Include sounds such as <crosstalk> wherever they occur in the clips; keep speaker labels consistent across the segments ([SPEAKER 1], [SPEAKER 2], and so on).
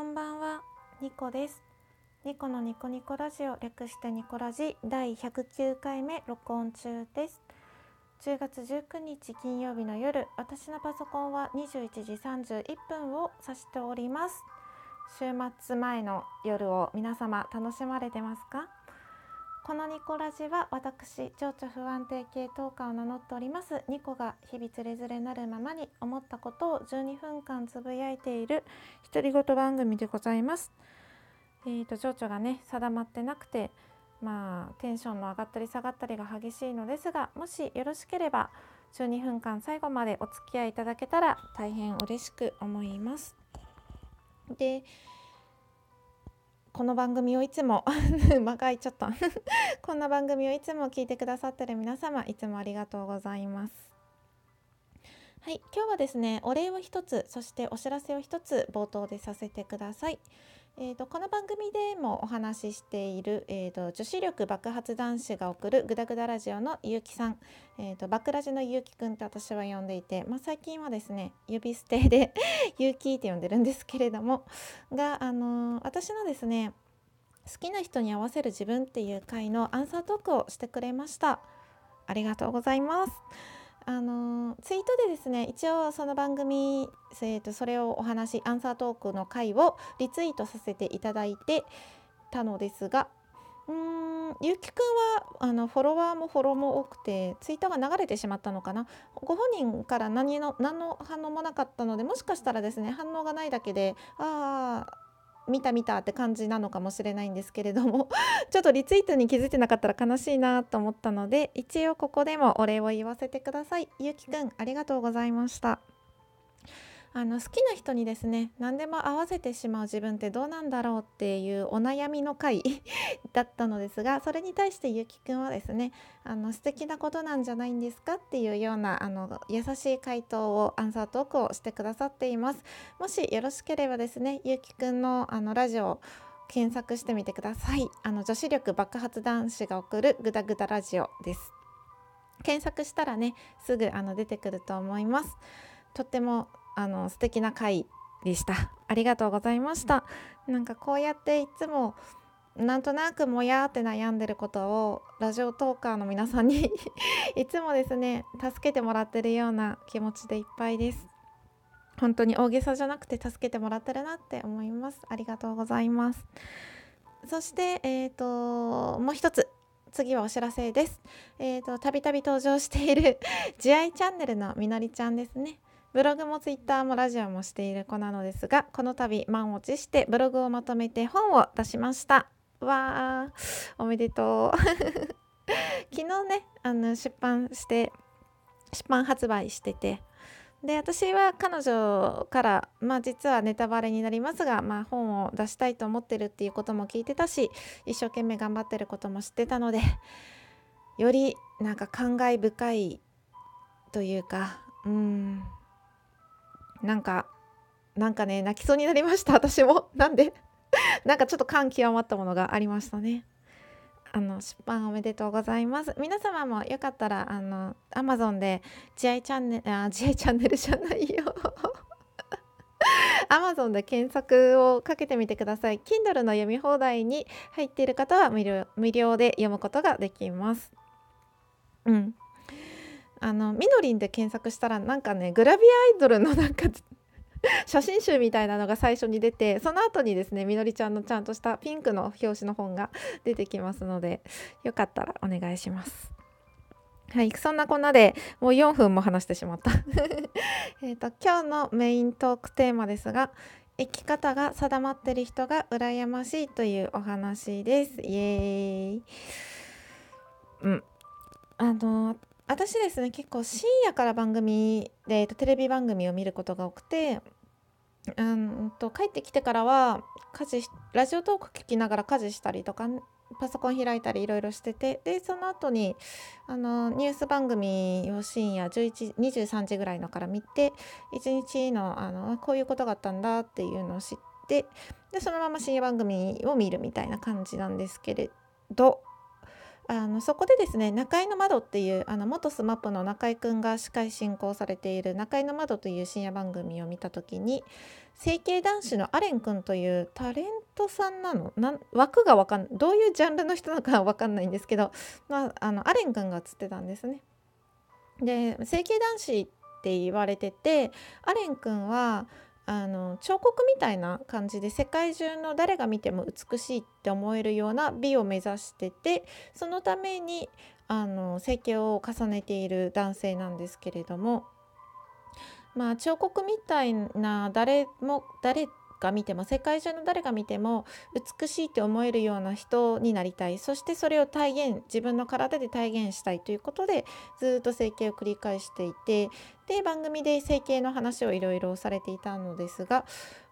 [SPEAKER 1] こんばんは、ニコです。ニコのニコニコラジオ略してニコラジ第109回目録音中です。10月19日金曜日の夜、私のパソコンは21時31分を指しております。週末前の夜を皆様楽しまれてますか？このニコラジは私情緒不安定系トーカーを名乗っておりますニコが日々つれづれなるままに思ったことを12分間つぶやいている独り言番組でございます。えーと情緒がね定まってなくてまあテンションの上がったり下がったりが激しいのですがもしよろしければ12分間最後までお付き合いいただけたら大変嬉しく思います。でこの番組をいつも間 <laughs> が空いちゃった <laughs> こんな番組をいつも聞いてくださってる皆様いつもありがとうございます。はい今日はですねお礼を一つそしてお知らせを一つ冒頭でさせてください。えーと、この番組でもお話ししている、えーと、女子力爆発男子が送るグダグダラジオのゆうきさん、えーと、バクラジのゆうきくんって私は呼んでいて、まあ、最近はですね指捨てでゆうきって呼んでるんですけれどもが、あのー、私のですね好きな人に合わせる自分っていう回のアンサートークをしてくれました。ありがとうございます。あのツイートでですね一応その番組、えーと、それをお話アンサートークの回をリツイートさせていただいてたのですがうーんゆきくんはあのフォロワーもフォローも多くてツイッターが流れてしまったのかな？ご本人から何の何の反応もなかったのでもしかしたらですね反応がないだけでああ見た見たって感じなのかもしれないんですけれども <laughs> ちょっとリツイートに気づいてなかったら悲しいなと思ったので一応ここでもお礼を言わせてください。ゆうきくんありがとうございました。あの好きな人にですね何でも合わせてしまう自分ってどうなんだろうっていうお悩みの回 <laughs> だったのですがそれに対してゆきくんはですねあの素敵なことなんじゃないんですかっていうようなあの優しい回答をアンサートークをしてくださっています。もしよろしければですねゆきくんのあのラジオ検索してみてください。あの女子力爆発男子が送るグダグダラジオです。検索したらねすぐあの出てくると思います。とってもあの素敵な回でした。ありがとうございました。なんかこうやっていつもなんとなくもやって悩んでることをラジオトーカーの皆さんに <laughs> いつもですね助けてもらってるような気持ちでいっぱいです。本当に大げさじゃなくて助けてもらってるなって思います。ありがとうございます。そしてえ、ー、ともう一つ次はお知らせです。えっ、ー、とたびたび登場している <laughs> 慈愛チャンネルのみのりちゃんですね。ブログもツイッターもラジオもしている子なのですがこの度満を持してブログをまとめて本を出しました。わーおめでとう。<laughs> 昨日ねあの出版して出版発売してて。で私は彼女からまあ実はネタバレになりますが、まあ、本を出したいと思ってるっていうことも聞いてたし一生懸命頑張ってることも知ってたのでよりなんか感慨深いというかうん。なんかなんかね泣きそうになりました私も。<laughs> なんでなんかちょっと感極まったものがありましたね。あの出版おめでとうございます。皆様もよかったらあの Amazon で慈愛チャンネルあ慈愛チャンネルじゃないよ。<laughs> Amazon で検索をかけてみてください。Kindle の読み放題に入っている方は無料無料で読むことができます。うん。あのみのりんで検索したらなんかねグラビアアイドルのなんか <laughs> 写真集みたいなのが最初に出てその後にですねみのりちゃんのちゃんとしたピンクの表紙の本が出てきますのでよかったらお願いします。はい、そんなこんなでもう4分も話してしまった。<laughs> えと今日のメイントークテーマですが生き方が定まってる人が羨ましいというお話です。イエーイ。うん。あの私ですね結構深夜から番組でテレビ番組を見ることが多くてうんと帰ってきてからは家事ラジオトーク聞きながら家事したりとかパソコン開いたりいろいろしててでその後にあのニュース番組を深夜11 23時ぐらいのから見て一日のあのこういうことがあったんだっていうのを知ってでそのまま深夜番組を見るみたいな感じなんですけれどあのそこでですね「中井の窓」っていうあの元 SMAP の中井くんが司会進行されている「中井の窓」という深夜番組を見た時に整形男子のアレンくんというタレントさんなの？な枠が分かんどういうジャンルの人なのか分かんないんですけど、<laughs> まあ、あのアレンくんが映ってたんですね。で整形男子って言われててアレンくんはあの彫刻みたいな感じで世界中の誰が見ても美しいって思えるような美を目指しててそのためにあの整形を重ねている男性なんですけれどもまあ彫刻みたいな誰も誰が見ても世界中の誰が見ても美しいって思えるような人になりたい。そしてそれを体現自分の体で体現したいということでずっと整形を繰り返していてで番組で整形の話をいろいろされていたのですが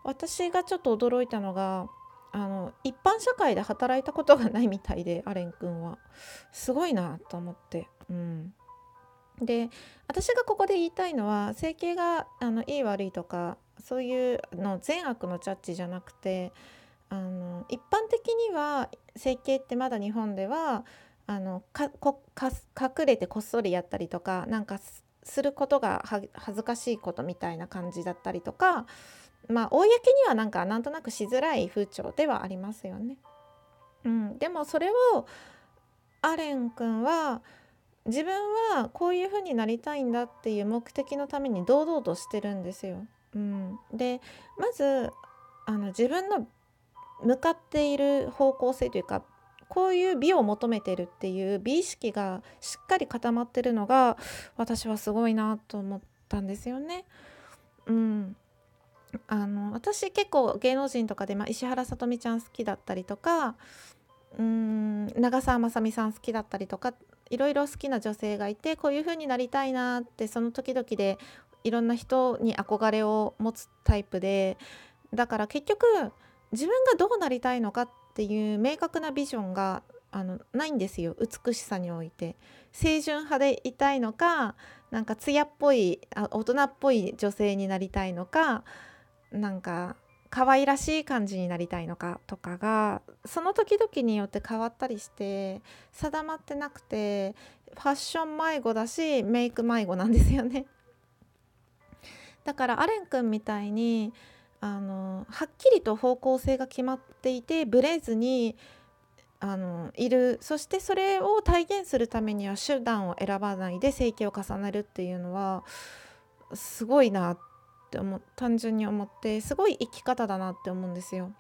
[SPEAKER 1] 私がちょっと驚いたのがあの一般社会で働いたことがないみたいでアレン君は。すごいなと思って。うん。で私がここで言いたいのは整形があのいい悪いとかそういうの善悪のジャッジじゃなくてあの一般的には整形ってまだ日本ではあのかこか隠れてこっそりやったりとかなんかすることが恥ずかしいことみたいな感じだったりとかまあ公にはなんかなんとなくしづらい風潮ではありますよね。うん、でもそれをアレン君は自分はこういう風になりたいんだっていう目的のために堂々としてるんですよ。うん、でまずあの自分の向かっている方向性というかこういう美を求めてるっていう美意識がしっかり固まってるのが私はすごいなと思ったんですよね。うん、あの私結構芸能人とかで、まあ、石原さとみちゃん好きだったりとかうん長澤まさみさん好きだったりとかいろいろ好きな女性がいてこういう風になりたいなってその時々でいろんな人に憧れを持つタイプでだから結局自分がどうなりたいのかっていう明確なビジョンがあのないんですよ美しさにおいて清純派でいたいのかなんか艶っぽいあ大人っぽい女性になりたいのかなんか可愛らしい感じになりたいのかとかがその時々によって変わったりして定まってなくてファッション迷子だしメイク迷子なんですよね。だからアレン君みたいにあのはっきりと方向性が決まっていてブレずにあのいるそしてそれを体現するためには手段を選ばないで整形を重ねるっていうのはすごいなって思単純に思ってすごい生き方だなって思うんですよ。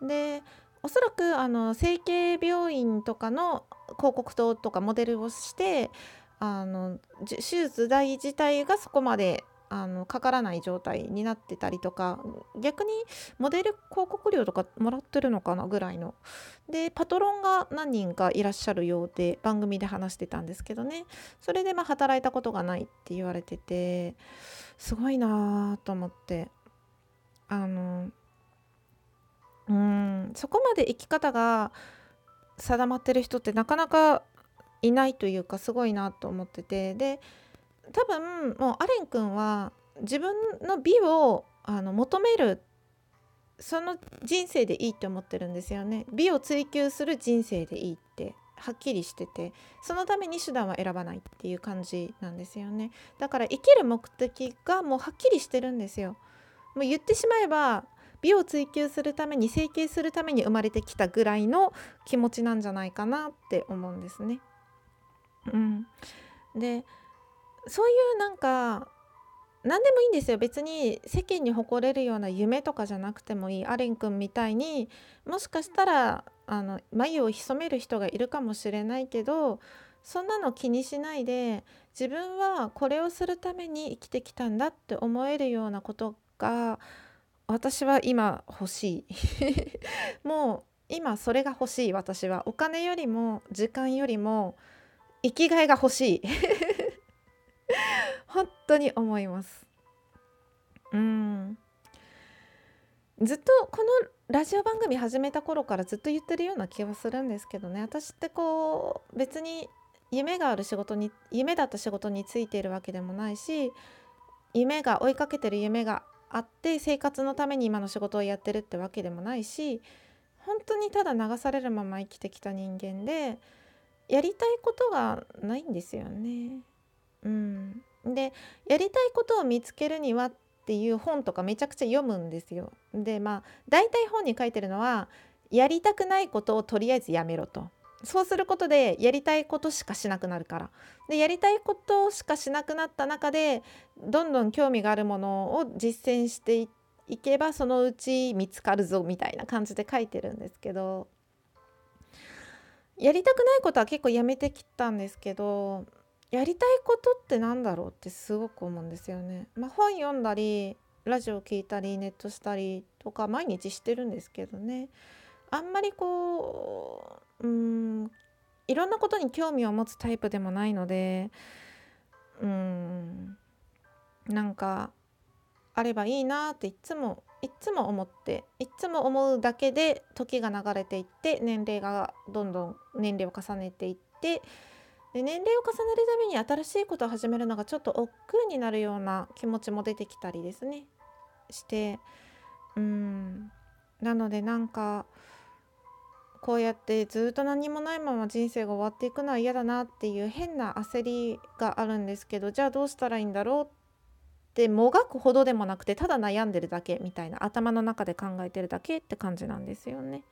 [SPEAKER 1] でおそらくあの整形病院とかの広告塔とかモデルをしてあの手術代自体がそこまであのかからない状態になってたりとか逆にモデル広告料とかもらってるのかなぐらいの。でパトロンが何人かいらっしゃるようで番組で話してたんですけどね。それでまあ働いたことがないって言われててすごいなと思って。あのうんそこまで生き方が定まってる人ってなかなかいないというかすごいなと思ってて。で多分もうアレン君は自分の美をあの求めるその人生でいいって思ってるんですよね。美を追求する人生でいいってはっきりしててそのために手段は選ばないっていう感じなんですよね。だから生きる目的がもうはっきりしてるんですよ。もう言ってしまえば美を追求するために整形するために生まれてきたぐらいの気持ちなんじゃないかなって思うんですね。うん、でそういうなんか何でもいいんですよ。別に世間に誇れるような夢とかじゃなくてもいい。アレン君みたいにもしかしたらあの眉を潜める人がいるかもしれないけどそんなの気にしないで自分はこれをするために生きてきたんだって思えるようなことが私は今欲しい。<laughs> もう今それが欲しい私は。お金よりも時間よりも生きがいが欲しい。当に思います。うん。ずっとこのラジオ番組始めた頃からずっと言ってるような気はするんですけどね。私ってこう別に夢がある仕事に夢だった仕事についているわけでもないし夢が追いかけてる夢があって生活のために今の仕事をやってるってわけでもないし本当にただ流されるまま生きてきた人間でやりたいことがないんですよね。うん、でやりたいことを見つけるにはっていう本とかめちゃくちゃ読むんですよ。でまあ大体本に書いてるのはやりたくないことをとりあえずやめろと。そうすることでやりたいことしかしなくなるから。でやりたいことしかしなくなった中でどんどん興味があるものを実践していけばそのうち見つかるぞみたいな感じで書いてるんですけどやりたくないことは結構やめてきたんですけどやりたいことって何だろうってすごく思うんですよね。まあ、本読んだりラジオ聞いたりネットしたりとか毎日してるんですけどねあんまりこううんいろんなことに興味を持つタイプでもないのでうんなんかあればいいなっていつもいつも思っていつも思うだけで時が流れていって年齢がどんどん年齢を重ねていってで年齢を重ねるために新しいことを始めるのがちょっと億劫になるような気持ちも出てきたりですねしてうんなのでなんかこうやってずっと何もないまま人生が終わっていくのは嫌だなっていう変な焦りがあるんですけどじゃあどうしたらいいんだろうってもがくほどでもなくてただ悩んでるだけみたいな頭の中で考えてるだけって感じなんですよね。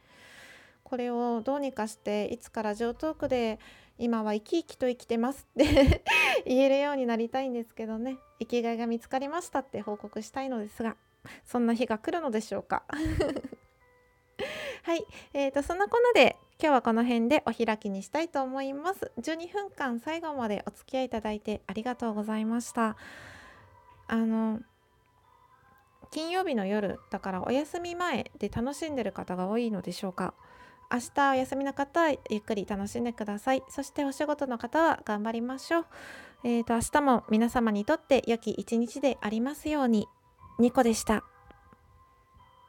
[SPEAKER 1] これをどうにかしていつかラジオトークで今は生き生きと生きてますって <laughs> 言えるようになりたいんですけどね。生きがいが見つかりましたって報告したいのですがそんな日が来るのでしょうか。<laughs> はい、えーと、そんなこので今日はこの辺でお開きにしたいと思います。12分間最後までお付き合いいただいてありがとうございました。あの金曜日の夜だからお休み前で楽しんでる方が多いのでしょうか。明日お休みの方はゆっくり楽しんでください。そしてお仕事の方は頑張りましょう。えーと明日も皆様にとって良き一日でありますように。ニコでした。